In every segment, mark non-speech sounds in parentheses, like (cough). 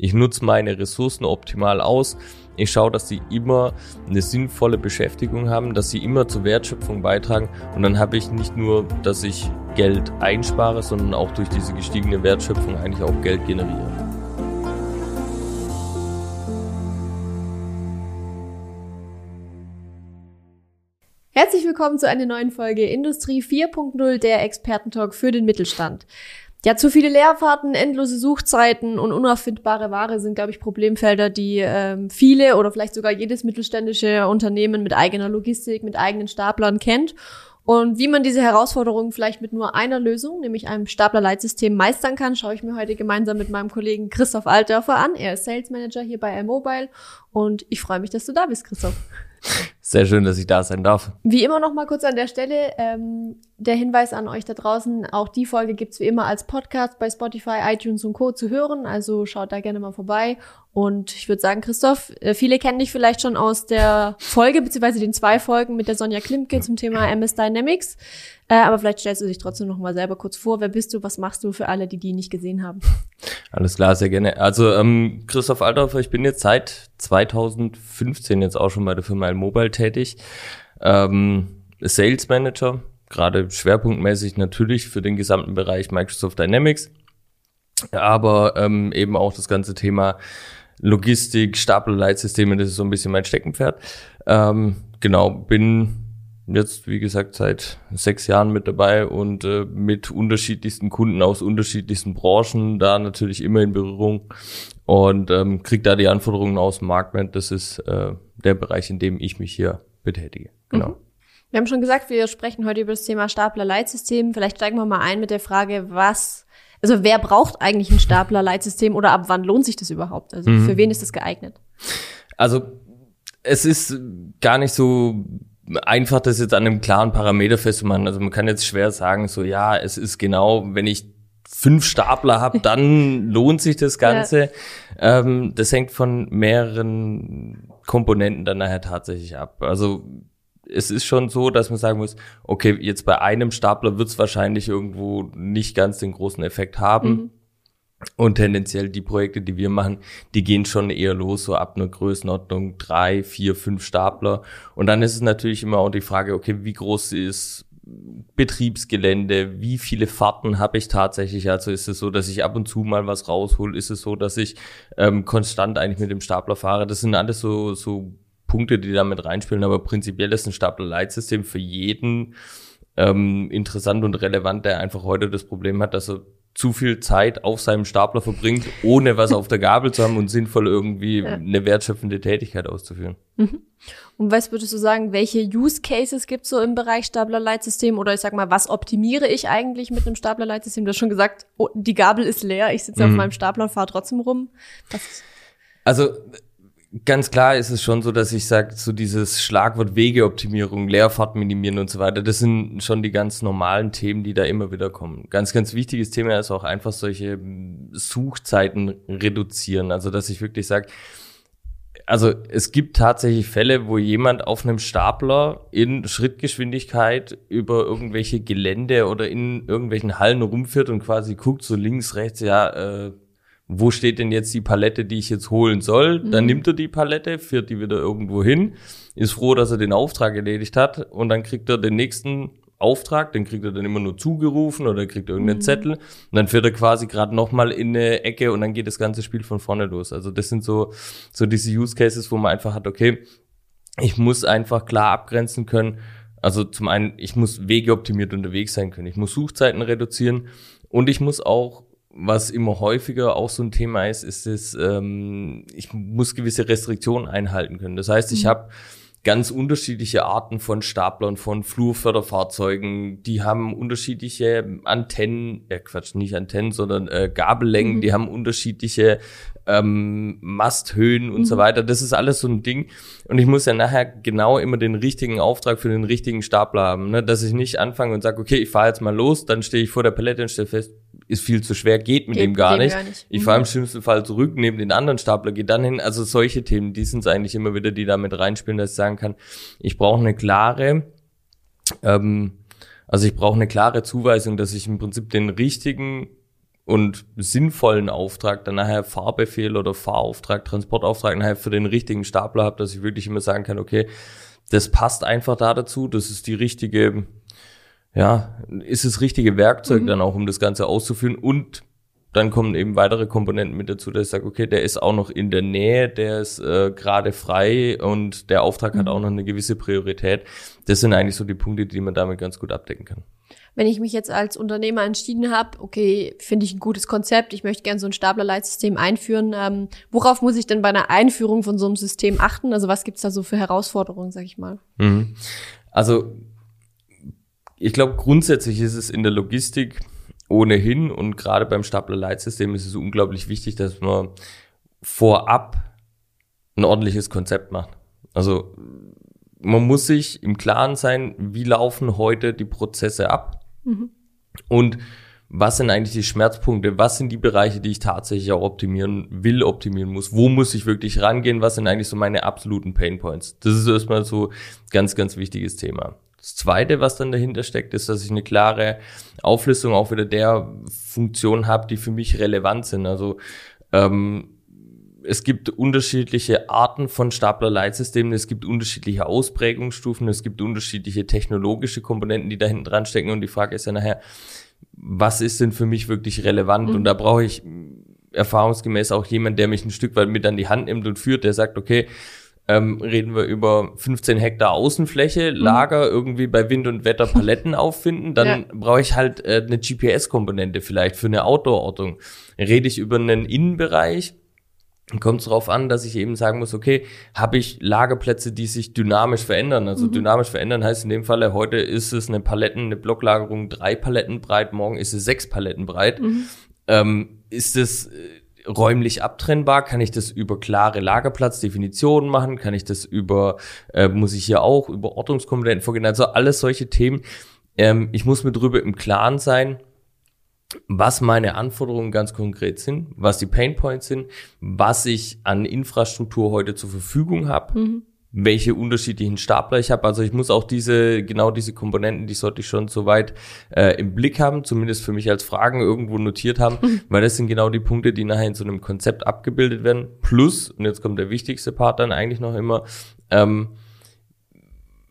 Ich nutze meine Ressourcen optimal aus. Ich schaue, dass sie immer eine sinnvolle Beschäftigung haben, dass sie immer zur Wertschöpfung beitragen. Und dann habe ich nicht nur, dass ich Geld einspare, sondern auch durch diese gestiegene Wertschöpfung eigentlich auch Geld generiere. Herzlich willkommen zu einer neuen Folge Industrie 4.0, der Expertentalk für den Mittelstand. Ja, zu viele Leerfahrten, endlose Suchzeiten und unauffindbare Ware sind, glaube ich, Problemfelder, die ähm, viele oder vielleicht sogar jedes mittelständische Unternehmen mit eigener Logistik, mit eigenen Staplern kennt. Und wie man diese Herausforderungen vielleicht mit nur einer Lösung, nämlich einem Staplerleitsystem, meistern kann, schaue ich mir heute gemeinsam mit meinem Kollegen Christoph Altdörfer an. Er ist Sales Manager hier bei iMobile und ich freue mich, dass du da bist, Christoph. Sehr schön, dass ich da sein darf. Wie immer noch mal kurz an der Stelle ähm, der Hinweis an euch da draußen. Auch die Folge gibt's wie immer als Podcast bei Spotify, iTunes und Co. zu hören. Also schaut da gerne mal vorbei. Und ich würde sagen, Christoph, äh, viele kennen dich vielleicht schon aus der Folge, beziehungsweise den zwei Folgen mit der Sonja Klimke zum Thema MS Dynamics. Äh, aber vielleicht stellst du dich trotzdem noch mal selber kurz vor. Wer bist du? Was machst du für alle, die die nicht gesehen haben? Alles klar, sehr gerne. Also ähm, Christoph Altdorfer, ich bin jetzt seit 2015 jetzt auch schon bei der Firma Mobile tätig. Ähm, Sales Manager, gerade schwerpunktmäßig natürlich für den gesamten Bereich Microsoft Dynamics, aber ähm, eben auch das ganze Thema Logistik, Stapelleitsysteme, das ist so ein bisschen mein Steckenpferd. Ähm, genau, bin jetzt, wie gesagt, seit sechs Jahren mit dabei und äh, mit unterschiedlichsten Kunden aus unterschiedlichsten Branchen da natürlich immer in Berührung und ähm, kriege da die Anforderungen aus dem Markt. Das ist äh, der Bereich, in dem ich mich hier betätige. Genau. Mhm. Wir haben schon gesagt, wir sprechen heute über das Thema Stapler-Leitsystem. Vielleicht steigen wir mal ein mit der Frage, was, also wer braucht eigentlich ein Stapler-Leitsystem oder ab wann lohnt sich das überhaupt? Also mhm. für wen ist das geeignet? Also es ist gar nicht so einfach, das jetzt an einem klaren Parameter festzumachen. Also man kann jetzt schwer sagen, so ja, es ist genau, wenn ich fünf Stapler habe, (laughs) dann lohnt sich das Ganze. Ja. Ähm, das hängt von mehreren Komponenten dann nachher tatsächlich ab. Also es ist schon so, dass man sagen muss, okay, jetzt bei einem Stapler wird es wahrscheinlich irgendwo nicht ganz den großen Effekt haben. Mhm. Und tendenziell die Projekte, die wir machen, die gehen schon eher los, so ab einer Größenordnung drei, vier, fünf Stapler. Und dann ist es natürlich immer auch die Frage, okay, wie groß ist Betriebsgelände, wie viele Fahrten habe ich tatsächlich? Also ist es so, dass ich ab und zu mal was raushol? Ist es so, dass ich ähm, konstant eigentlich mit dem Stapler fahre? Das sind alles so, so Punkte, die da mit reinspielen, aber prinzipiell ist ein Stapler-Leitsystem für jeden ähm, interessant und relevant, der einfach heute das Problem hat, dass er zu viel Zeit auf seinem Stapler verbringt, ohne was auf der Gabel zu haben und sinnvoll irgendwie ja. eine wertschöpfende Tätigkeit auszuführen. Mhm. Und was würdest du sagen, welche Use Cases gibt es so im Bereich Staplerleitsystem? Oder ich sag mal, was optimiere ich eigentlich mit einem Staplerleitsystem? Du hast schon gesagt, oh, die Gabel ist leer, ich sitze mhm. auf meinem Stapler und fahre trotzdem rum. Was also Ganz klar ist es schon so, dass ich sage, so dieses Schlagwort Wegeoptimierung, Leerfahrt minimieren und so weiter, das sind schon die ganz normalen Themen, die da immer wieder kommen. Ganz, ganz wichtiges Thema ist auch einfach solche Suchzeiten reduzieren. Also, dass ich wirklich sage, also es gibt tatsächlich Fälle, wo jemand auf einem Stapler in Schrittgeschwindigkeit über irgendwelche Gelände oder in irgendwelchen Hallen rumfährt und quasi guckt so links, rechts, ja, äh, wo steht denn jetzt die Palette, die ich jetzt holen soll? Mhm. Dann nimmt er die Palette, führt die wieder irgendwo hin, ist froh, dass er den Auftrag erledigt hat und dann kriegt er den nächsten Auftrag, den kriegt er dann immer nur zugerufen oder kriegt irgendeinen mhm. Zettel und dann fährt er quasi gerade nochmal in eine Ecke und dann geht das ganze Spiel von vorne los. Also das sind so, so diese Use Cases, wo man einfach hat, okay, ich muss einfach klar abgrenzen können. Also zum einen, ich muss wegeoptimiert unterwegs sein können. Ich muss Suchzeiten reduzieren und ich muss auch was immer häufiger auch so ein Thema ist, ist es, ähm, ich muss gewisse Restriktionen einhalten können. Das heißt, ich mhm. habe ganz unterschiedliche Arten von Staplern, von Flurförderfahrzeugen. Die haben unterschiedliche Antennen, äh Quatsch, nicht Antennen, sondern äh, Gabellängen. Mhm. Die haben unterschiedliche ähm, Masthöhen und mhm. so weiter. Das ist alles so ein Ding. Und ich muss ja nachher genau immer den richtigen Auftrag für den richtigen Stapler haben. Ne? Dass ich nicht anfange und sage, okay, ich fahre jetzt mal los, dann stehe ich vor der Palette und stelle fest, ist viel zu schwer, geht mit geht dem gar nicht. gar nicht. Ich fahre im mhm. schlimmsten Fall zurück, neben den anderen Stapler, gehe dann hin. Also solche Themen, die sind es eigentlich immer wieder, die da mit reinspielen, dass ich sagen kann, ich brauche eine klare, ähm, also ich brauche eine klare Zuweisung, dass ich im Prinzip den richtigen und sinnvollen Auftrag, dann nachher Fahrbefehl oder Fahrauftrag, Transportauftrag nachher für den richtigen Stapler habe, dass ich wirklich immer sagen kann, okay, das passt einfach da dazu, das ist die richtige, ja, ist das richtige Werkzeug mhm. dann auch, um das Ganze auszuführen und dann kommen eben weitere Komponenten mit dazu, dass ich sage, okay, der ist auch noch in der Nähe, der ist äh, gerade frei und der Auftrag mhm. hat auch noch eine gewisse Priorität. Das sind eigentlich so die Punkte, die man damit ganz gut abdecken kann wenn ich mich jetzt als Unternehmer entschieden habe, okay, finde ich ein gutes Konzept, ich möchte gerne so ein Staplerleitsystem einführen, ähm, worauf muss ich denn bei einer Einführung von so einem System achten? Also was gibt's da so für Herausforderungen, sag ich mal? Mhm. Also ich glaube, grundsätzlich ist es in der Logistik ohnehin und gerade beim Staplerleitsystem ist es unglaublich wichtig, dass man vorab ein ordentliches Konzept macht. Also man muss sich im Klaren sein, wie laufen heute die Prozesse ab Mhm. Und was sind eigentlich die Schmerzpunkte? Was sind die Bereiche, die ich tatsächlich auch optimieren will, optimieren muss? Wo muss ich wirklich rangehen? Was sind eigentlich so meine absoluten Painpoints? Das ist erstmal so ganz, ganz wichtiges Thema. Das zweite, was dann dahinter steckt, ist, dass ich eine klare Auflistung auch wieder der Funktionen habe, die für mich relevant sind. Also ähm, es gibt unterschiedliche Arten von Stapler-Leitsystemen, es gibt unterschiedliche Ausprägungsstufen, es gibt unterschiedliche technologische Komponenten, die da hinten dran stecken. Und die Frage ist ja nachher, was ist denn für mich wirklich relevant? Mhm. Und da brauche ich erfahrungsgemäß auch jemand, der mich ein Stück weit mit an die Hand nimmt und führt, der sagt, okay, ähm, reden wir über 15 Hektar Außenfläche, mhm. Lager, irgendwie bei Wind und Wetter Paletten (laughs) auffinden, dann ja. brauche ich halt äh, eine GPS-Komponente vielleicht für eine Outdoor-Ortung. Rede ich über einen Innenbereich, kommt es darauf an, dass ich eben sagen muss, okay, habe ich Lagerplätze, die sich dynamisch verändern? Also mhm. dynamisch verändern heißt in dem Falle, heute ist es eine Paletten, eine Blocklagerung drei Paletten breit, morgen ist es sechs Paletten breit. Mhm. Ähm, ist es äh, räumlich abtrennbar? Kann ich das über klare Lagerplatzdefinitionen machen? Kann ich das über, äh, muss ich hier auch über Ortungskomponenten vorgehen? Also alles solche Themen. Ähm, ich muss mir drüber im Klaren sein, was meine Anforderungen ganz konkret sind, was die Painpoints sind, was ich an Infrastruktur heute zur Verfügung habe, mhm. Welche unterschiedlichen Stapler ich habe. Also ich muss auch diese, genau diese Komponenten, die sollte ich schon soweit äh, im Blick haben, zumindest für mich als Fragen irgendwo notiert haben, (laughs) weil das sind genau die Punkte, die nachher in so einem Konzept abgebildet werden. Plus, und jetzt kommt der wichtigste Part dann eigentlich noch immer, ähm,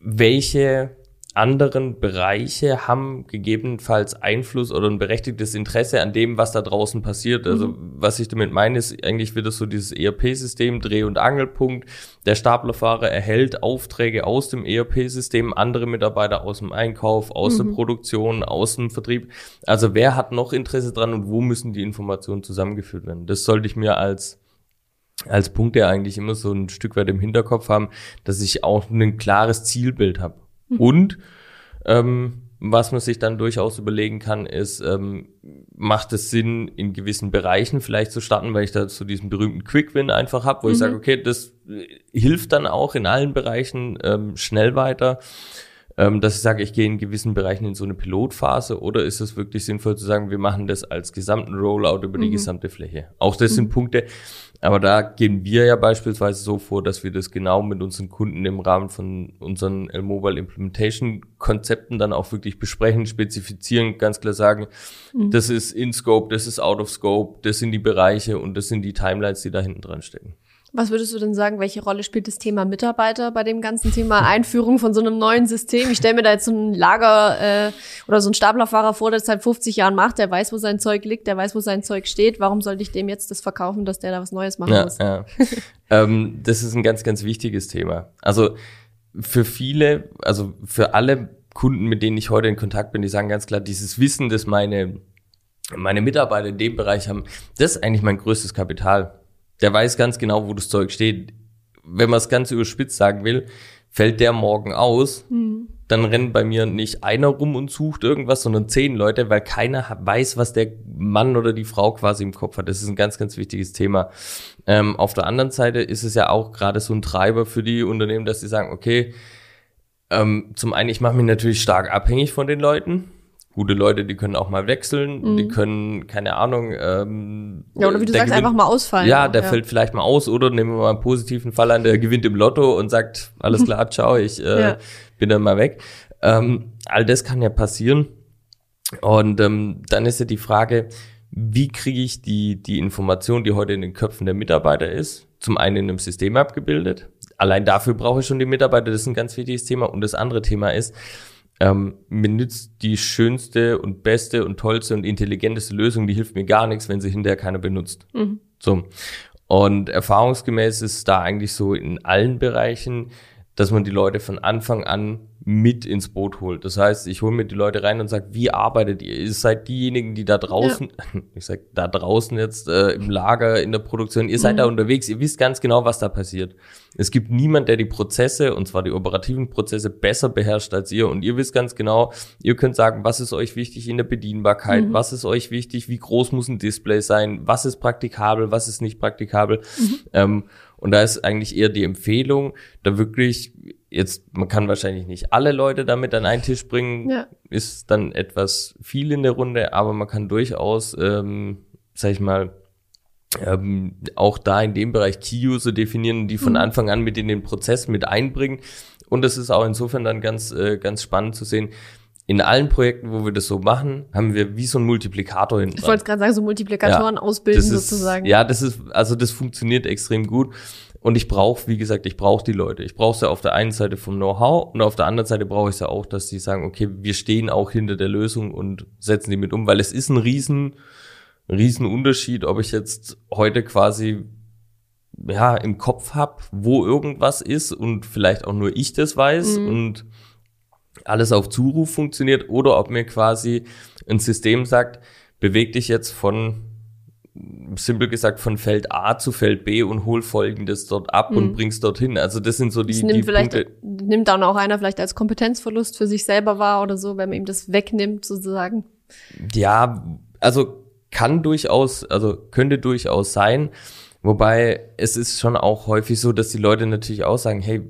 welche anderen Bereiche haben gegebenenfalls Einfluss oder ein berechtigtes Interesse an dem, was da draußen passiert. Also mhm. was ich damit meine, ist eigentlich wieder so dieses ERP-System, Dreh- und Angelpunkt. Der Staplerfahrer erhält Aufträge aus dem ERP-System, andere Mitarbeiter aus dem Einkauf, aus mhm. der Produktion, aus dem Vertrieb. Also wer hat noch Interesse dran und wo müssen die Informationen zusammengeführt werden? Das sollte ich mir als als Punkt ja eigentlich immer so ein Stück weit im Hinterkopf haben, dass ich auch ein klares Zielbild habe. Mhm. Und ähm, was man sich dann durchaus überlegen kann, ist, ähm, macht es Sinn, in gewissen Bereichen vielleicht zu starten, weil ich da so diesen berühmten Quick-Win einfach habe, wo mhm. ich sage, okay, das hilft dann auch in allen Bereichen ähm, schnell weiter dass ich sage, ich gehe in gewissen Bereichen in so eine Pilotphase oder ist es wirklich sinnvoll zu sagen, wir machen das als gesamten Rollout über die mhm. gesamte Fläche? Auch das mhm. sind Punkte, aber da gehen wir ja beispielsweise so vor, dass wir das genau mit unseren Kunden im Rahmen von unseren L-Mobile Implementation Konzepten dann auch wirklich besprechen, spezifizieren, ganz klar sagen, mhm. das ist in Scope, das ist out of Scope, das sind die Bereiche und das sind die Timelines, die da hinten dran stecken. Was würdest du denn sagen, welche Rolle spielt das Thema Mitarbeiter bei dem ganzen Thema Einführung von so einem neuen System? Ich stelle mir da jetzt so ein Lager äh, oder so ein Staplerfahrer vor, der es seit 50 Jahren macht, der weiß, wo sein Zeug liegt, der weiß, wo sein Zeug steht. Warum sollte ich dem jetzt das verkaufen, dass der da was Neues machen ja, muss? Ja. (laughs) ähm, das ist ein ganz, ganz wichtiges Thema. Also für viele, also für alle Kunden, mit denen ich heute in Kontakt bin, die sagen ganz klar, dieses Wissen, das meine, meine Mitarbeiter in dem Bereich haben, das ist eigentlich mein größtes Kapital der weiß ganz genau, wo das Zeug steht. Wenn man es ganz überspitzt sagen will, fällt der morgen aus, mhm. dann rennt bei mir nicht einer rum und sucht irgendwas, sondern zehn Leute, weil keiner weiß, was der Mann oder die Frau quasi im Kopf hat. Das ist ein ganz, ganz wichtiges Thema. Ähm, auf der anderen Seite ist es ja auch gerade so ein Treiber für die Unternehmen, dass sie sagen, okay, ähm, zum einen, ich mache mich natürlich stark abhängig von den Leuten gute Leute, die können auch mal wechseln, mhm. die können, keine Ahnung, ähm, Ja, oder wie du sagst, gewinnt, einfach mal ausfallen. Ja, der ja. fällt vielleicht mal aus, oder nehmen wir mal einen positiven Fall an, der gewinnt im Lotto und sagt, alles klar, (laughs) ciao, ich äh, ja. bin dann mal weg. Ähm, all das kann ja passieren. Und ähm, dann ist ja die Frage, wie kriege ich die, die Information, die heute in den Köpfen der Mitarbeiter ist, zum einen in einem System abgebildet. Allein dafür brauche ich schon die Mitarbeiter, das ist ein ganz wichtiges Thema. Und das andere Thema ist, ähm, mir nützt die schönste und beste und tollste und intelligenteste Lösung, die hilft mir gar nichts, wenn sie hinterher keiner benutzt. Mhm. So. Und erfahrungsgemäß ist da eigentlich so in allen Bereichen, dass man die Leute von Anfang an mit ins Boot holt. Das heißt, ich hole mir die Leute rein und sage, wie arbeitet ihr? Ihr seid diejenigen, die da draußen, ja. (laughs) ich sag da draußen jetzt äh, im Lager, in der Produktion, ihr seid mhm. da unterwegs, ihr wisst ganz genau, was da passiert. Es gibt niemand, der die Prozesse, und zwar die operativen Prozesse, besser beherrscht als ihr. Und ihr wisst ganz genau, ihr könnt sagen, was ist euch wichtig in der Bedienbarkeit, mhm. was ist euch wichtig, wie groß muss ein Display sein, was ist praktikabel, was ist nicht praktikabel. Mhm. Ähm, und da ist eigentlich eher die Empfehlung, da wirklich jetzt, man kann wahrscheinlich nicht alle Leute damit an einen Tisch bringen, ja. ist dann etwas viel in der Runde, aber man kann durchaus, ähm, sag ich mal, ähm, auch da in dem Bereich Key-User definieren, die von mhm. Anfang an mit in den Prozess mit einbringen. Und das ist auch insofern dann ganz, äh, ganz spannend zu sehen. In allen Projekten, wo wir das so machen, haben wir wie so ein Multiplikator hinten. Ich wollte gerade sagen, so Multiplikatoren ja, ausbilden ist, sozusagen. Ja, das ist, also das funktioniert extrem gut. Und ich brauche, wie gesagt, ich brauche die Leute. Ich brauche sie auf der einen Seite vom Know-how und auf der anderen Seite brauche ich sie auch, dass die sagen, okay, wir stehen auch hinter der Lösung und setzen die mit um, weil es ist ein riesen, riesen Unterschied, ob ich jetzt heute quasi ja im Kopf hab, wo irgendwas ist und vielleicht auch nur ich das weiß mhm. und alles auf Zuruf funktioniert oder ob mir quasi ein System sagt, beweg dich jetzt von simpel gesagt von Feld A zu Feld B und hol folgendes dort ab mhm. und bringst dorthin. Also das sind so die, das nimmt die vielleicht, Punkte. Nimmt dann auch einer vielleicht als Kompetenzverlust für sich selber wahr oder so, wenn man ihm das wegnimmt sozusagen. Ja, also kann durchaus, also könnte durchaus sein. Wobei es ist schon auch häufig so, dass die Leute natürlich auch sagen, hey,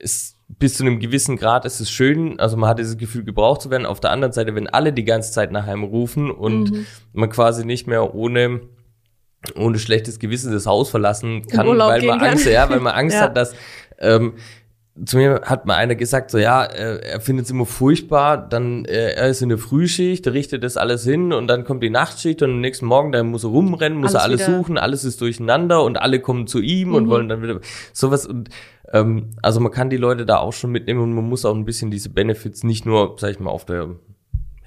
es bis zu einem gewissen Grad ist es schön, also man hat dieses Gefühl, gebraucht zu werden. Auf der anderen Seite, wenn alle die ganze Zeit nach einem rufen und mhm. man quasi nicht mehr ohne ohne schlechtes Gewissen das Haus verlassen kann, weil man Angst, kann. ja, weil man (laughs) Angst ja. hat, dass ähm, zu mir hat mal einer gesagt, so ja, äh, er findet es immer furchtbar, dann äh, er ist in der Frühschicht, richtet das alles hin und dann kommt die Nachtschicht und am nächsten Morgen dann muss er rumrennen, muss alles er alles suchen, alles ist durcheinander und alle kommen zu ihm mhm. und wollen dann wieder sowas und also man kann die Leute da auch schon mitnehmen und man muss auch ein bisschen diese Benefits nicht nur, sag ich mal, auf der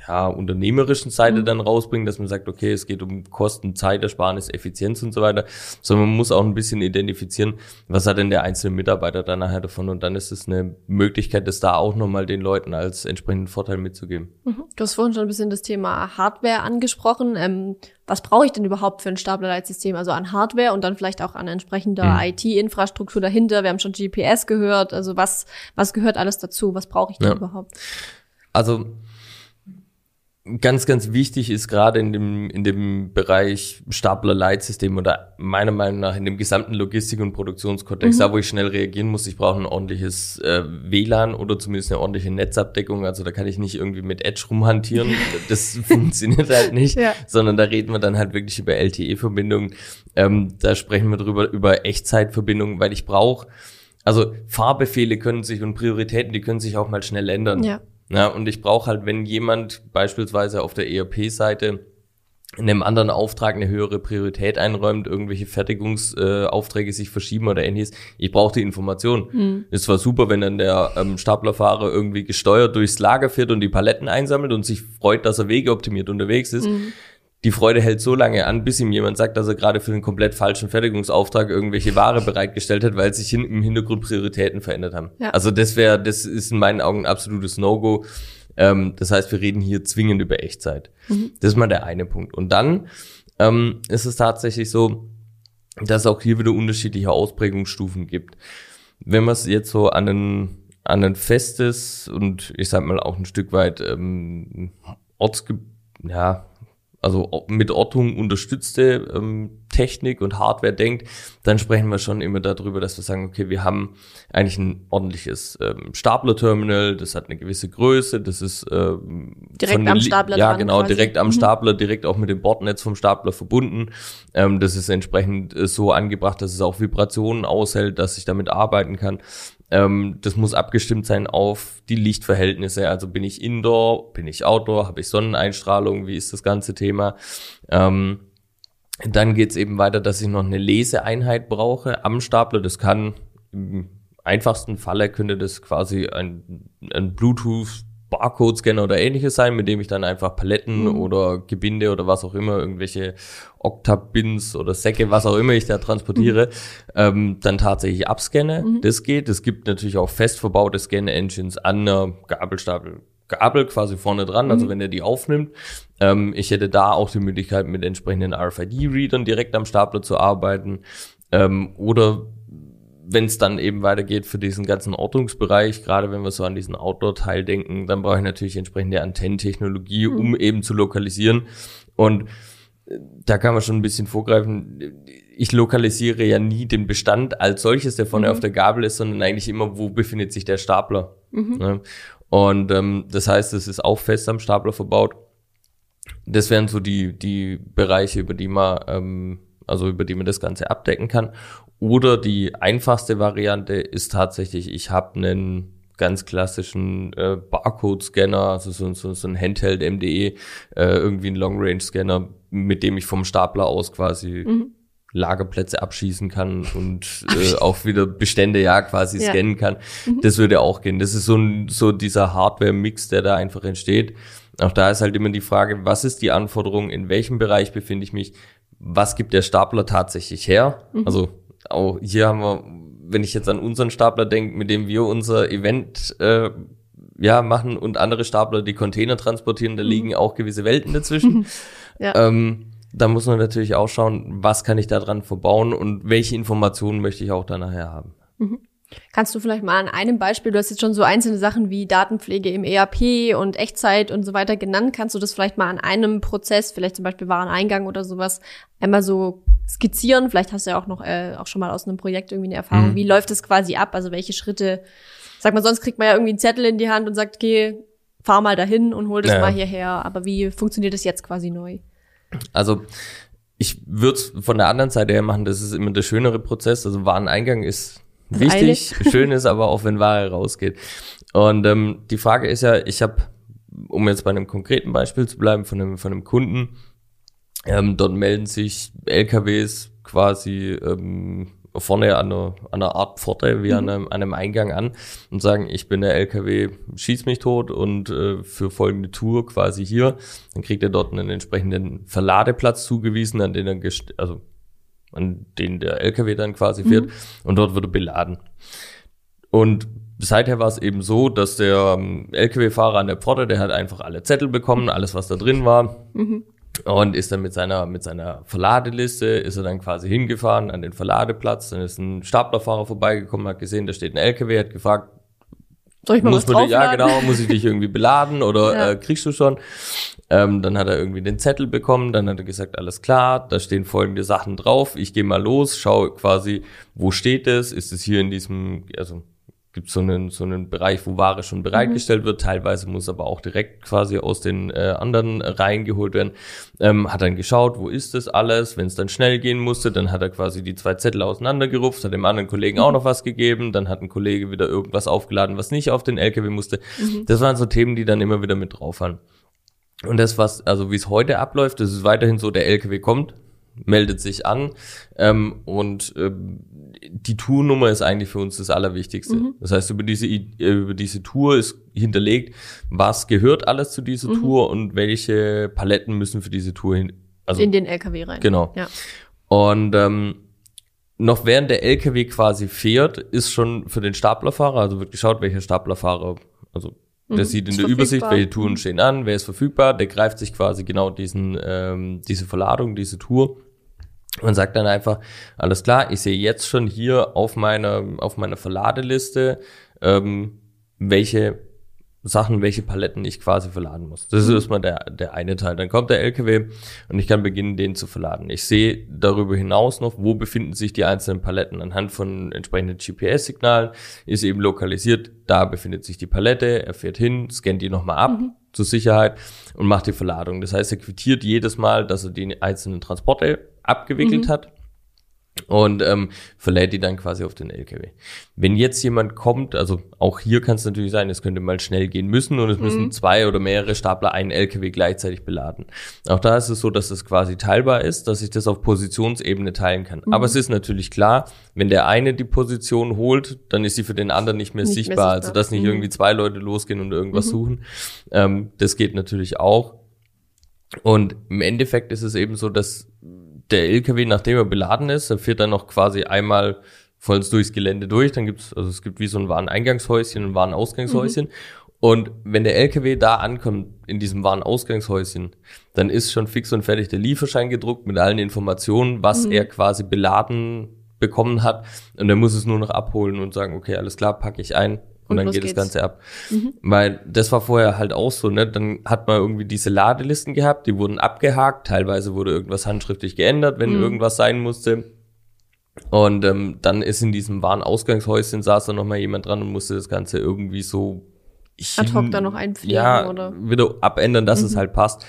ja, unternehmerischen Seite mhm. dann rausbringen, dass man sagt, okay, es geht um Kosten, Zeitersparnis, Effizienz und so weiter, sondern man muss auch ein bisschen identifizieren, was hat denn der einzelne Mitarbeiter dann nachher davon und dann ist es eine Möglichkeit, das da auch nochmal den Leuten als entsprechenden Vorteil mitzugeben. Mhm. Du hast vorhin schon ein bisschen das Thema Hardware angesprochen. Ähm, was brauche ich denn überhaupt für ein Staplerleitsystem? Also an Hardware und dann vielleicht auch an entsprechender mhm. IT-Infrastruktur dahinter. Wir haben schon GPS gehört. Also was, was gehört alles dazu? Was brauche ich denn ja. überhaupt? Also ganz, ganz wichtig ist gerade in dem, in dem Bereich Stapler-Leitsystem oder meiner Meinung nach in dem gesamten Logistik- und Produktionskontext, mhm. da wo ich schnell reagieren muss, ich brauche ein ordentliches äh, WLAN oder zumindest eine ordentliche Netzabdeckung. Also da kann ich nicht irgendwie mit Edge rumhantieren. (laughs) Das funktioniert halt nicht, ja. sondern da reden wir dann halt wirklich über LTE-Verbindungen. Ähm, da sprechen wir drüber über Echtzeitverbindungen, weil ich brauche also Fahrbefehle können sich und Prioritäten, die können sich auch mal schnell ändern. Ja. Ja, und ich brauche halt, wenn jemand beispielsweise auf der ERP-Seite in einem anderen Auftrag eine höhere Priorität einräumt, irgendwelche Fertigungsaufträge äh, sich verschieben oder ähnliches. Ich brauche die Information. Mhm. Es war super, wenn dann der ähm, Staplerfahrer irgendwie gesteuert durchs Lager fährt und die Paletten einsammelt und sich freut, dass er wegeoptimiert unterwegs ist. Mhm die Freude hält so lange an, bis ihm jemand sagt, dass er gerade für einen komplett falschen Fertigungsauftrag irgendwelche Ware bereitgestellt hat, weil sich im Hintergrund Prioritäten verändert haben. Ja. Also das wäre, das ist in meinen Augen ein absolutes No-Go. Ähm, das heißt, wir reden hier zwingend über Echtzeit. Mhm. Das ist mal der eine Punkt. Und dann ähm, ist es tatsächlich so, dass es auch hier wieder unterschiedliche Ausprägungsstufen gibt. Wenn man es jetzt so an ein, an ein festes und ich sag mal auch ein Stück weit ähm, Ortsge ja, also mit Ortung unterstützte ähm, Technik und Hardware denkt, dann sprechen wir schon immer darüber, dass wir sagen, okay, wir haben eigentlich ein ordentliches ähm, Stapler-Terminal, das hat eine gewisse Größe, das ist ähm, direkt am Stapler ja genau quasi. direkt am mhm. Stapler, direkt auch mit dem Bordnetz vom Stapler verbunden. Ähm, das ist entsprechend äh, so angebracht, dass es auch Vibrationen aushält, dass ich damit arbeiten kann. Ähm, das muss abgestimmt sein auf die Lichtverhältnisse. Also bin ich Indoor, bin ich Outdoor, habe ich Sonneneinstrahlung, wie ist das ganze Thema? Ähm, dann geht's eben weiter, dass ich noch eine Leseeinheit brauche am Stapler. Das kann im einfachsten Falle könnte das quasi ein, ein Bluetooth Barcode-Scanner oder ähnliches sein, mit dem ich dann einfach Paletten mhm. oder Gebinde oder was auch immer, irgendwelche Octabins oder Säcke, was auch immer ich da transportiere, mhm. ähm, dann tatsächlich abscanne. Mhm. Das geht. Es gibt natürlich auch fest verbaute Scan-Engines an einer Gabelstapel. Gabel quasi vorne dran, also mhm. wenn er die aufnimmt. Ähm, ich hätte da auch die Möglichkeit, mit entsprechenden RFID-Readern direkt am Stapler zu arbeiten. Ähm, oder wenn es dann eben weitergeht für diesen ganzen Ortungsbereich, gerade wenn wir so an diesen Outdoor-Teil denken, dann brauche ich natürlich entsprechende Antennentechnologie, mhm. um eben zu lokalisieren. Und äh, da kann man schon ein bisschen vorgreifen. Ich lokalisiere ja nie den Bestand als solches, der vorne mhm. auf der Gabel ist, sondern eigentlich immer, wo befindet sich der Stapler. Mhm. Ne? Und ähm, das heißt, es ist auch fest am Stapler verbaut. Das wären so die, die Bereiche, über die man, ähm, also über die man das Ganze abdecken kann. Oder die einfachste Variante ist tatsächlich, ich habe einen ganz klassischen äh, Barcode-Scanner, also so, so, so ein Handheld MDE, äh, irgendwie ein Long-Range-Scanner, mit dem ich vom Stapler aus quasi mhm. Lagerplätze abschießen kann und (laughs) äh, auch wieder Bestände ja quasi ja. scannen kann. Mhm. Das würde auch gehen. Das ist so, ein, so dieser Hardware-Mix, der da einfach entsteht. Auch da ist halt immer die Frage, was ist die Anforderung, in welchem Bereich befinde ich mich, was gibt der Stapler tatsächlich her? Mhm. Also auch hier haben wir, wenn ich jetzt an unseren Stapler denke, mit dem wir unser Event äh, ja machen und andere Stapler die Container transportieren, da mhm. liegen auch gewisse Welten dazwischen. (laughs) ja. ähm, da muss man natürlich auch schauen, was kann ich da dran verbauen und welche Informationen möchte ich auch da nachher haben. Mhm. Kannst du vielleicht mal an einem Beispiel, du hast jetzt schon so einzelne Sachen wie Datenpflege im ERP und Echtzeit und so weiter genannt, kannst du das vielleicht mal an einem Prozess, vielleicht zum Beispiel Wareneingang oder sowas, einmal so skizzieren? Vielleicht hast du ja auch noch äh, auch schon mal aus einem Projekt irgendwie eine Erfahrung. Mhm. Wie läuft das quasi ab? Also welche Schritte? Sag mal, sonst kriegt man ja irgendwie einen Zettel in die Hand und sagt, okay, fahr mal dahin und hol das ja. mal hierher. Aber wie funktioniert das jetzt quasi neu? Also ich würde es von der anderen Seite her machen, das ist immer der schönere Prozess. Also Wareneingang ist wichtig, (laughs) schön ist aber auch, wenn Ware rausgeht. Und ähm, die Frage ist ja, ich habe, um jetzt bei einem konkreten Beispiel zu bleiben, von einem, von einem Kunden, ähm, dort melden sich LKWs quasi ähm, vorne an einer, an einer Art Pforte wie mhm. an, einem, an einem Eingang an und sagen, ich bin der LKW, schieß mich tot und äh, für folgende Tour quasi hier. Dann kriegt er dort einen entsprechenden Verladeplatz zugewiesen, an den er also an den der LKW dann quasi fährt mhm. und dort wird er beladen. Und seither war es eben so, dass der ähm, LKW-Fahrer an der Pforte, der hat einfach alle Zettel bekommen, alles was da drin war. Mhm und ist dann mit seiner mit seiner Verladeliste ist er dann quasi hingefahren an den Verladeplatz. Dann ist ein Staplerfahrer vorbeigekommen, hat gesehen, da steht ein LKW, hat gefragt, soll ich mal muss was man, Ja, genau, muss ich dich irgendwie beladen oder (laughs) ja. äh, kriegst du schon? Ähm, dann hat er irgendwie den Zettel bekommen, dann hat er gesagt, alles klar, da stehen folgende Sachen drauf, ich gehe mal los, schau quasi, wo steht es? Ist es hier in diesem, also gibt so einen so einen Bereich, wo Ware schon bereitgestellt mhm. wird. Teilweise muss aber auch direkt quasi aus den äh, anderen Reihen geholt werden. Ähm, hat dann geschaut, wo ist das alles. Wenn es dann schnell gehen musste, dann hat er quasi die zwei Zettel auseinandergerupft, hat dem anderen Kollegen mhm. auch noch was gegeben. Dann hat ein Kollege wieder irgendwas aufgeladen, was nicht auf den LKW musste. Mhm. Das waren so Themen, die dann immer wieder mit drauf waren. Und das, was, also wie es heute abläuft, das ist weiterhin so, der LKW kommt, meldet sich an ähm, und ähm, die Tournummer ist eigentlich für uns das Allerwichtigste. Mhm. Das heißt, über diese, über diese Tour ist hinterlegt, was gehört alles zu dieser mhm. Tour und welche Paletten müssen für diese Tour hin. Also, in den LKW rein. Genau. Ja. Und ähm, noch während der LKW quasi fährt, ist schon für den Staplerfahrer, also wird geschaut, welcher Staplerfahrer, also der mhm. sieht in der Übersicht, welche Touren stehen an, wer ist verfügbar, der greift sich quasi genau diesen, ähm, diese Verladung, diese Tour. Und sagt dann einfach, alles klar, ich sehe jetzt schon hier auf meiner, auf meiner Verladeliste, ähm, welche Sachen, welche Paletten ich quasi verladen muss. Das ist mhm. erstmal der, der eine Teil. Dann kommt der LKW und ich kann beginnen, den zu verladen. Ich sehe darüber hinaus noch, wo befinden sich die einzelnen Paletten. Anhand von entsprechenden GPS-Signalen ist eben lokalisiert, da befindet sich die Palette, er fährt hin, scannt die nochmal ab mhm. zur Sicherheit und macht die Verladung. Das heißt, er quittiert jedes Mal, dass er die einzelnen Transporte abgewickelt mhm. hat. Und ähm, verlädt die dann quasi auf den LKW. Wenn jetzt jemand kommt, also auch hier kann es natürlich sein, es könnte mal schnell gehen müssen und es mhm. müssen zwei oder mehrere Stapler einen LKW gleichzeitig beladen. Auch da ist es so, dass es quasi teilbar ist, dass ich das auf Positionsebene teilen kann. Mhm. Aber es ist natürlich klar, wenn der eine die Position holt, dann ist sie für den anderen nicht mehr, nicht sichtbar. mehr sichtbar. Also dass nicht mhm. irgendwie zwei Leute losgehen und irgendwas mhm. suchen. Ähm, das geht natürlich auch. Und im Endeffekt ist es eben so, dass der LKW, nachdem er beladen ist, er fährt dann noch quasi einmal vollends durchs Gelände durch. Dann gibt's, also es gibt wie so ein Wareneingangshäuschen und ein Warenausgangshäuschen. Mhm. Und wenn der LKW da ankommt, in diesem Warenausgangshäuschen, dann ist schon fix und fertig der Lieferschein gedruckt mit allen Informationen, was mhm. er quasi beladen bekommen hat. Und er muss es nur noch abholen und sagen, okay, alles klar, packe ich ein, und, dann geht geht's. das Ganze ab. Mhm. Weil das war vorher halt auch so, ne? Dann hat man irgendwie diese Ladelisten gehabt, die wurden abgehakt, teilweise wurde irgendwas handschriftlich geändert, wenn mhm. irgendwas sein musste. Und ähm, dann ist in diesem Warenausgangshäuschen saß da nochmal jemand dran und musste das Ganze irgendwie so ich, ad hoc da noch einpflegen ja, oder wieder abändern, dass mhm. es halt passt.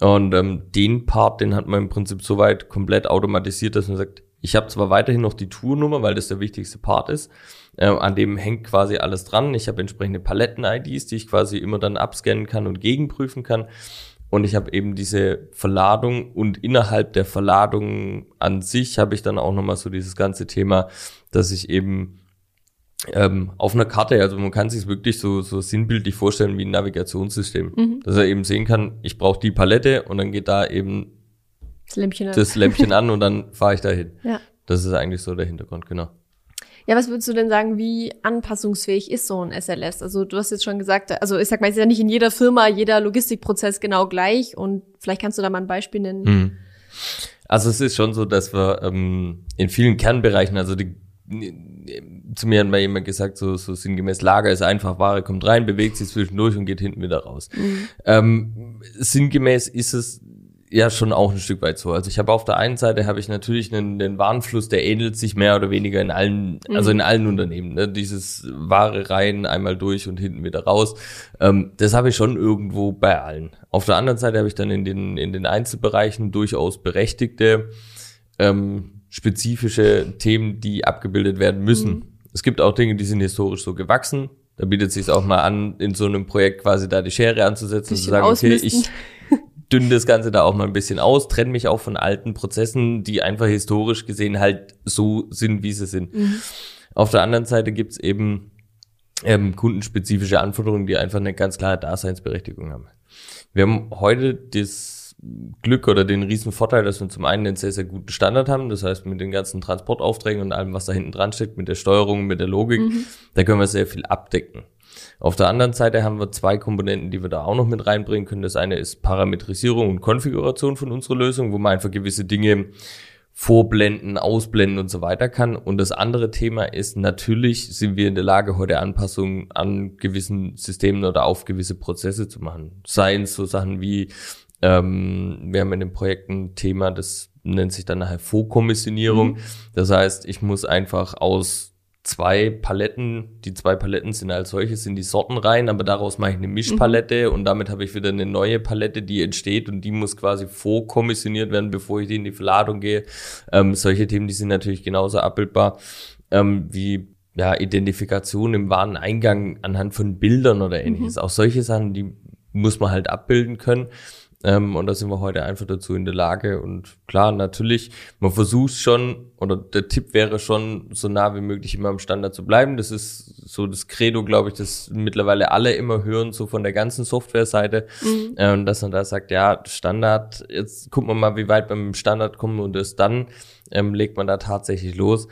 Und ähm, den Part, den hat man im Prinzip soweit komplett automatisiert, dass man sagt, ich habe zwar weiterhin noch die Tournummer, weil das der wichtigste Part ist, äh, an dem hängt quasi alles dran. Ich habe entsprechende Paletten-IDs, die ich quasi immer dann abscannen kann und gegenprüfen kann. Und ich habe eben diese Verladung und innerhalb der Verladung an sich habe ich dann auch nochmal so dieses ganze Thema, dass ich eben ähm, auf einer Karte, also man kann sich wirklich so, so sinnbildlich vorstellen wie ein Navigationssystem, mhm. dass er eben sehen kann, ich brauche die Palette und dann geht da eben das Lämpchen an, das Lämpchen an und dann fahre ich dahin. Ja. Das ist eigentlich so der Hintergrund, genau. Ja, was würdest du denn sagen, wie anpassungsfähig ist so ein SLS? Also du hast jetzt schon gesagt, also ich sag mal, es ist ja nicht in jeder Firma, jeder Logistikprozess genau gleich und vielleicht kannst du da mal ein Beispiel nennen. Mhm. Also es ist schon so, dass wir ähm, in vielen Kernbereichen, also die, zu mir hat mal jemand gesagt, so, so sinngemäß, Lager ist einfach, Ware kommt rein, bewegt sich zwischendurch und geht hinten wieder raus. Mhm. Ähm, sinngemäß ist es ja schon auch ein Stück weit so. Also ich habe auf der einen Seite habe ich natürlich einen, einen Warenfluss, der ähnelt sich mehr oder weniger in allen, mhm. also in allen Unternehmen. Ne? Dieses Ware rein, einmal durch und hinten wieder raus. Ähm, das habe ich schon irgendwo bei allen. Auf der anderen Seite habe ich dann in den in den Einzelbereichen durchaus berechtigte ähm, spezifische Themen, die abgebildet werden müssen. Mhm. Es gibt auch Dinge, die sind historisch so gewachsen. Da bietet es sich auch mal an, in so einem Projekt quasi da die Schere anzusetzen und zu sagen, okay, ich dünne das Ganze da auch mal ein bisschen aus, trenne mich auch von alten Prozessen, die einfach historisch gesehen halt so sind, wie sie sind. Mhm. Auf der anderen Seite gibt's eben ähm, kundenspezifische Anforderungen, die einfach eine ganz klare Daseinsberechtigung haben. Wir haben heute das Glück oder den riesen Vorteil, dass wir zum einen einen sehr, sehr guten Standard haben. Das heißt, mit den ganzen Transportaufträgen und allem, was da hinten dran steckt, mit der Steuerung, mit der Logik, mhm. da können wir sehr viel abdecken. Auf der anderen Seite haben wir zwei Komponenten, die wir da auch noch mit reinbringen können. Das eine ist Parametrisierung und Konfiguration von unserer Lösung, wo man einfach gewisse Dinge vorblenden, ausblenden und so weiter kann. Und das andere Thema ist, natürlich sind wir in der Lage, heute Anpassungen an gewissen Systemen oder auf gewisse Prozesse zu machen. Seien es so Sachen wie, ähm, wir haben in dem Projekt ein Thema, das nennt sich dann nachher Vorkommissionierung. Mhm. Das heißt, ich muss einfach aus zwei Paletten, die zwei Paletten sind als solches sind die Sorten rein, aber daraus mache ich eine Mischpalette mhm. und damit habe ich wieder eine neue Palette, die entsteht und die muss quasi vorkommissioniert werden, bevor ich die in die Verladung gehe. Ähm, solche Themen, die sind natürlich genauso abbildbar ähm, wie ja, Identifikation im Wareneingang anhand von Bildern oder ähnliches. Mhm. Auch solche Sachen, die muss man halt abbilden können. Ähm, und da sind wir heute einfach dazu in der Lage. Und klar, natürlich, man versucht schon, oder der Tipp wäre schon, so nah wie möglich immer am Standard zu bleiben. Das ist so das Credo, glaube ich, das mittlerweile alle immer hören, so von der ganzen Software-Seite. Mhm. Ähm, dass man da sagt, ja, Standard, jetzt gucken wir mal, wie weit wir mit dem Standard kommen und das dann ähm, legt man da tatsächlich los.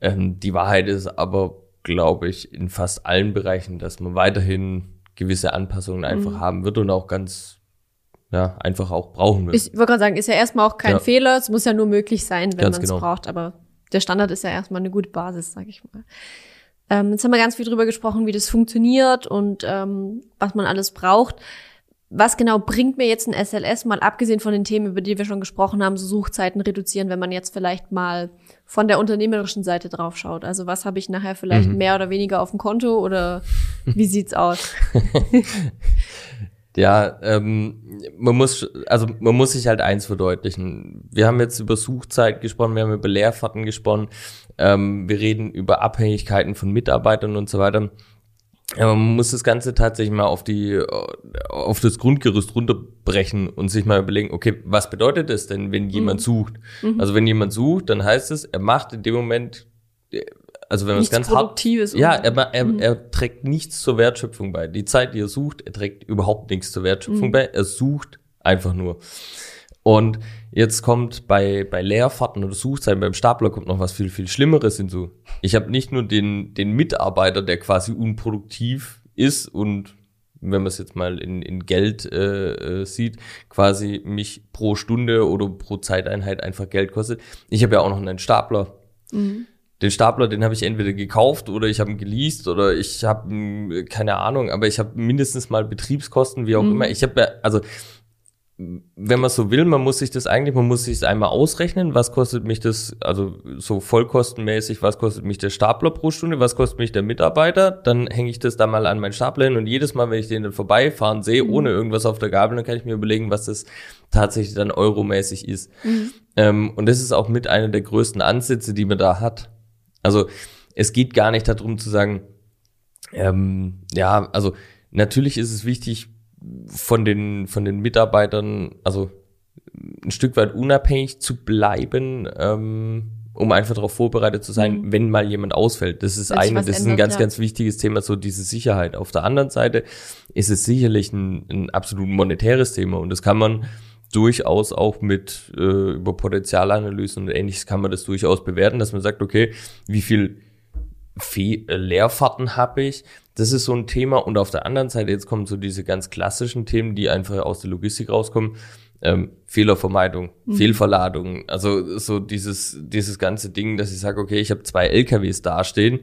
Ähm, die Wahrheit ist aber, glaube ich, in fast allen Bereichen, dass man weiterhin gewisse Anpassungen einfach mhm. haben wird und auch ganz ja, einfach auch brauchen will. Ich wollte gerade sagen, ist ja erstmal auch kein ja. Fehler. Es muss ja nur möglich sein, wenn man es genau. braucht. Aber der Standard ist ja erstmal eine gute Basis, sag ich mal. Ähm, jetzt haben wir ganz viel drüber gesprochen, wie das funktioniert und ähm, was man alles braucht. Was genau bringt mir jetzt ein SLS, mal abgesehen von den Themen, über die wir schon gesprochen haben, so Suchzeiten reduzieren, wenn man jetzt vielleicht mal von der unternehmerischen Seite drauf schaut? Also was habe ich nachher vielleicht mhm. mehr oder weniger auf dem Konto oder wie sieht's aus? (laughs) Ja, ähm, man muss, also man muss sich halt eins verdeutlichen. Wir haben jetzt über Suchzeit gesprochen, wir haben über Leerfahrten gesprochen, ähm, wir reden über Abhängigkeiten von Mitarbeitern und so weiter. Aber man muss das Ganze tatsächlich mal auf die, auf das Grundgerüst runterbrechen und sich mal überlegen, okay, was bedeutet das denn, wenn jemand mhm. sucht? Mhm. Also wenn jemand sucht, dann heißt es, er macht in dem Moment, also wenn man es ganz hart, ja, er, er, mhm. er trägt nichts zur Wertschöpfung bei. Die Zeit, die er sucht, er trägt überhaupt nichts zur Wertschöpfung mhm. bei. Er sucht einfach nur. Und jetzt kommt bei, bei Leerfahrten oder Suchzeiten beim Stapler kommt noch was viel, viel Schlimmeres hinzu. Ich habe nicht nur den, den Mitarbeiter, der quasi unproduktiv ist und wenn man es jetzt mal in, in Geld äh, äh, sieht, quasi mich pro Stunde oder pro Zeiteinheit einfach Geld kostet. Ich habe ja auch noch einen Stapler. Mhm. Den Stapler, den habe ich entweder gekauft oder ich habe ihn geleast oder ich habe keine Ahnung, aber ich habe mindestens mal Betriebskosten, wie auch mhm. immer. Ich habe ja, also wenn man so will, man muss sich das eigentlich, man muss sich das einmal ausrechnen, was kostet mich das, also so vollkostenmäßig, was kostet mich der Stapler pro Stunde, was kostet mich der Mitarbeiter, dann hänge ich das da mal an meinen Stapler hin und jedes Mal, wenn ich den dann vorbeifahren sehe, mhm. ohne irgendwas auf der Gabel, dann kann ich mir überlegen, was das tatsächlich dann euromäßig ist. Mhm. Ähm, und das ist auch mit einer der größten Ansätze, die man da hat. Also es geht gar nicht darum zu sagen, ähm, ja, also natürlich ist es wichtig, von den, von den Mitarbeitern, also ein Stück weit unabhängig zu bleiben, ähm, um einfach darauf vorbereitet zu sein, mhm. wenn mal jemand ausfällt. Das ist eine, das ist ein ganz, ja. ganz wichtiges Thema, so diese Sicherheit. Auf der anderen Seite ist es sicherlich ein, ein absolut monetäres Thema und das kann man durchaus auch mit äh, über Potenzialanalysen und ähnliches kann man das durchaus bewerten, dass man sagt, okay, wie viel Fe äh, Leerfahrten habe ich, das ist so ein Thema. Und auf der anderen Seite, jetzt kommen so diese ganz klassischen Themen, die einfach aus der Logistik rauskommen. Ähm, Fehlervermeidung, mhm. Fehlverladung, also so dieses, dieses ganze Ding, dass ich sage, okay, ich habe zwei LKWs dastehen,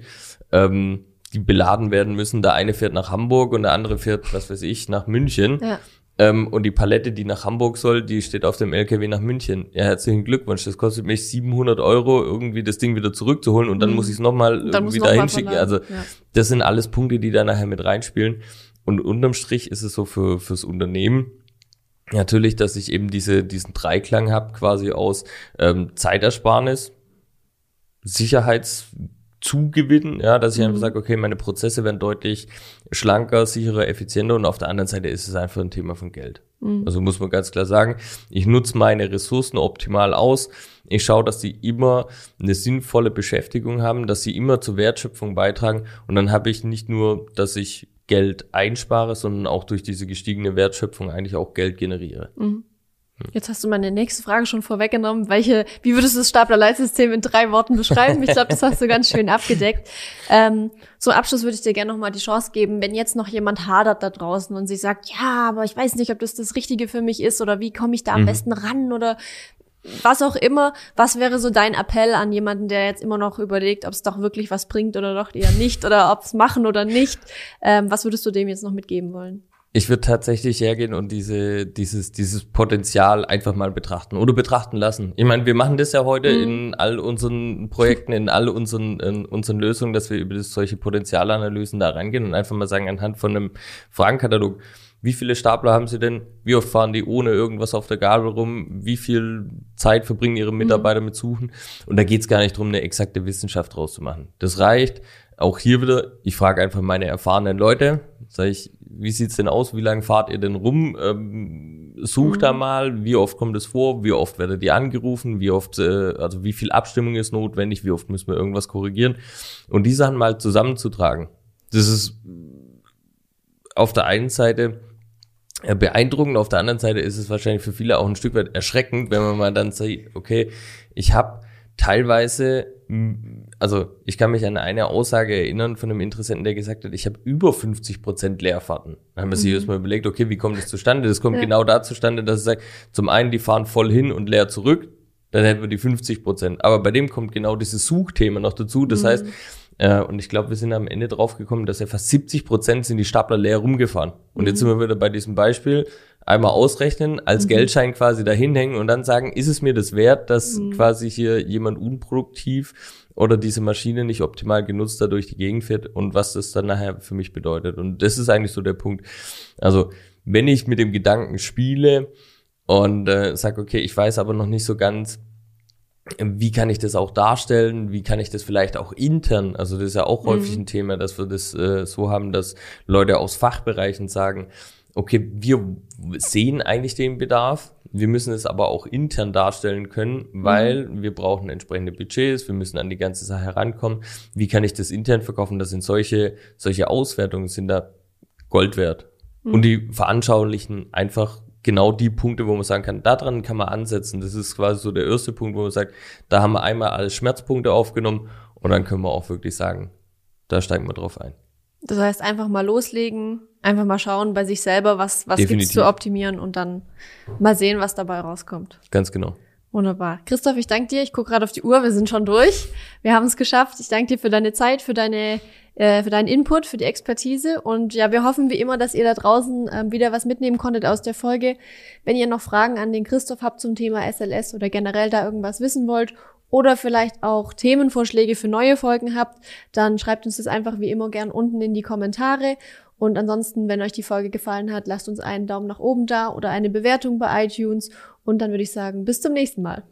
ähm, die beladen werden müssen. Der eine fährt nach Hamburg und der andere fährt, was weiß ich, nach München. Ja. Ähm, und die Palette, die nach Hamburg soll, die steht auf dem LKW nach München. Ja, herzlichen Glückwunsch. Das kostet mich 700 Euro, irgendwie das Ding wieder zurückzuholen und dann mhm. muss ich es nochmal irgendwie dahin schicken. Also ja. das sind alles Punkte, die da nachher mit reinspielen. Und unterm Strich ist es so für fürs Unternehmen natürlich, dass ich eben diese diesen Dreiklang habe, quasi aus ähm, Zeitersparnis, Sicherheits zugewinnen, ja, dass ich einfach mhm. sage, okay, meine Prozesse werden deutlich schlanker, sicherer, effizienter und auf der anderen Seite ist es einfach ein Thema von Geld. Mhm. Also muss man ganz klar sagen, ich nutze meine Ressourcen optimal aus. Ich schaue, dass die immer eine sinnvolle Beschäftigung haben, dass sie immer zur Wertschöpfung beitragen und dann habe ich nicht nur, dass ich Geld einspare, sondern auch durch diese gestiegene Wertschöpfung eigentlich auch Geld generiere. Mhm. Jetzt hast du meine nächste Frage schon vorweggenommen. Welche, wie würdest du das Staplerleitsystem in drei Worten beschreiben? Ich glaube, das hast du ganz schön abgedeckt. Ähm, zum Abschluss würde ich dir gerne nochmal die Chance geben, wenn jetzt noch jemand hadert da draußen und sich sagt, ja, aber ich weiß nicht, ob das das Richtige für mich ist oder wie komme ich da am mhm. besten ran oder was auch immer. Was wäre so dein Appell an jemanden, der jetzt immer noch überlegt, ob es doch wirklich was bringt oder doch eher nicht oder ob es machen oder nicht? Ähm, was würdest du dem jetzt noch mitgeben wollen? Ich würde tatsächlich hergehen und diese, dieses, dieses Potenzial einfach mal betrachten oder betrachten lassen. Ich meine, wir machen das ja heute mhm. in all unseren Projekten, in all unseren, in unseren Lösungen, dass wir über das, solche Potenzialanalysen da reingehen und einfach mal sagen, anhand von einem Fragenkatalog, wie viele Stapler haben Sie denn? Wie oft fahren die ohne irgendwas auf der Gabel rum? Wie viel Zeit verbringen Ihre Mitarbeiter mhm. mit Suchen? Und da geht es gar nicht darum, eine exakte Wissenschaft rauszumachen. Das reicht. Auch hier wieder, ich frage einfach meine erfahrenen Leute, sage ich, wie sieht's denn aus? Wie lange fahrt ihr denn rum? Ähm, sucht mhm. da mal, wie oft kommt es vor? Wie oft werdet ihr angerufen? Wie oft, äh, also wie viel Abstimmung ist notwendig? Wie oft müssen wir irgendwas korrigieren? Und die Sachen mal zusammenzutragen. Das ist auf der einen Seite äh, beeindruckend, auf der anderen Seite ist es wahrscheinlich für viele auch ein Stück weit erschreckend, wenn man mal dann sagt, okay, ich habe teilweise, also ich kann mich an eine Aussage erinnern von einem Interessenten, der gesagt hat, ich habe über 50 Prozent Leerfahrten. Dann haben wir sich mhm. erstmal überlegt, okay, wie kommt das zustande? Das kommt ja. genau da zustande, dass es sagt, zum einen, die fahren voll hin und leer zurück, dann hätten wir die 50 Prozent. Aber bei dem kommt genau dieses Suchthema noch dazu. Das mhm. heißt, äh, und ich glaube, wir sind am Ende drauf gekommen, dass ja fast 70 Prozent sind die Stapler leer rumgefahren. Und mhm. jetzt sind wir wieder bei diesem Beispiel, einmal ausrechnen, als mhm. Geldschein quasi dahin hängen und dann sagen, ist es mir das wert, dass mhm. quasi hier jemand unproduktiv oder diese Maschine nicht optimal genutzt dadurch die Gegend fährt und was das dann nachher für mich bedeutet. Und das ist eigentlich so der Punkt. Also wenn ich mit dem Gedanken spiele und äh, sage, okay, ich weiß aber noch nicht so ganz, wie kann ich das auch darstellen? Wie kann ich das vielleicht auch intern? Also das ist ja auch häufig mhm. ein Thema, dass wir das äh, so haben, dass Leute aus Fachbereichen sagen, okay, wir sehen eigentlich den Bedarf, wir müssen es aber auch intern darstellen können, weil mhm. wir brauchen entsprechende Budgets, wir müssen an die ganze Sache herankommen. Wie kann ich das intern verkaufen? Das sind solche, solche Auswertungen sind da Gold wert. Mhm. Und die veranschaulichen einfach genau die Punkte, wo man sagen kann, daran kann man ansetzen. Das ist quasi so der erste Punkt, wo man sagt, da haben wir einmal alle Schmerzpunkte aufgenommen und dann können wir auch wirklich sagen, da steigen wir drauf ein. Das heißt, einfach mal loslegen, einfach mal schauen bei sich selber, was, was gibt's zu optimieren und dann mal sehen, was dabei rauskommt. Ganz genau. Wunderbar. Christoph, ich danke dir. Ich gucke gerade auf die Uhr. Wir sind schon durch. Wir haben es geschafft. Ich danke dir für deine Zeit, für deine, äh, für deinen Input, für die Expertise. Und ja, wir hoffen wie immer, dass ihr da draußen ähm, wieder was mitnehmen konntet aus der Folge. Wenn ihr noch Fragen an den Christoph habt zum Thema SLS oder generell da irgendwas wissen wollt oder vielleicht auch Themenvorschläge für neue Folgen habt, dann schreibt uns das einfach wie immer gern unten in die Kommentare. Und ansonsten, wenn euch die Folge gefallen hat, lasst uns einen Daumen nach oben da oder eine Bewertung bei iTunes. Und dann würde ich sagen, bis zum nächsten Mal.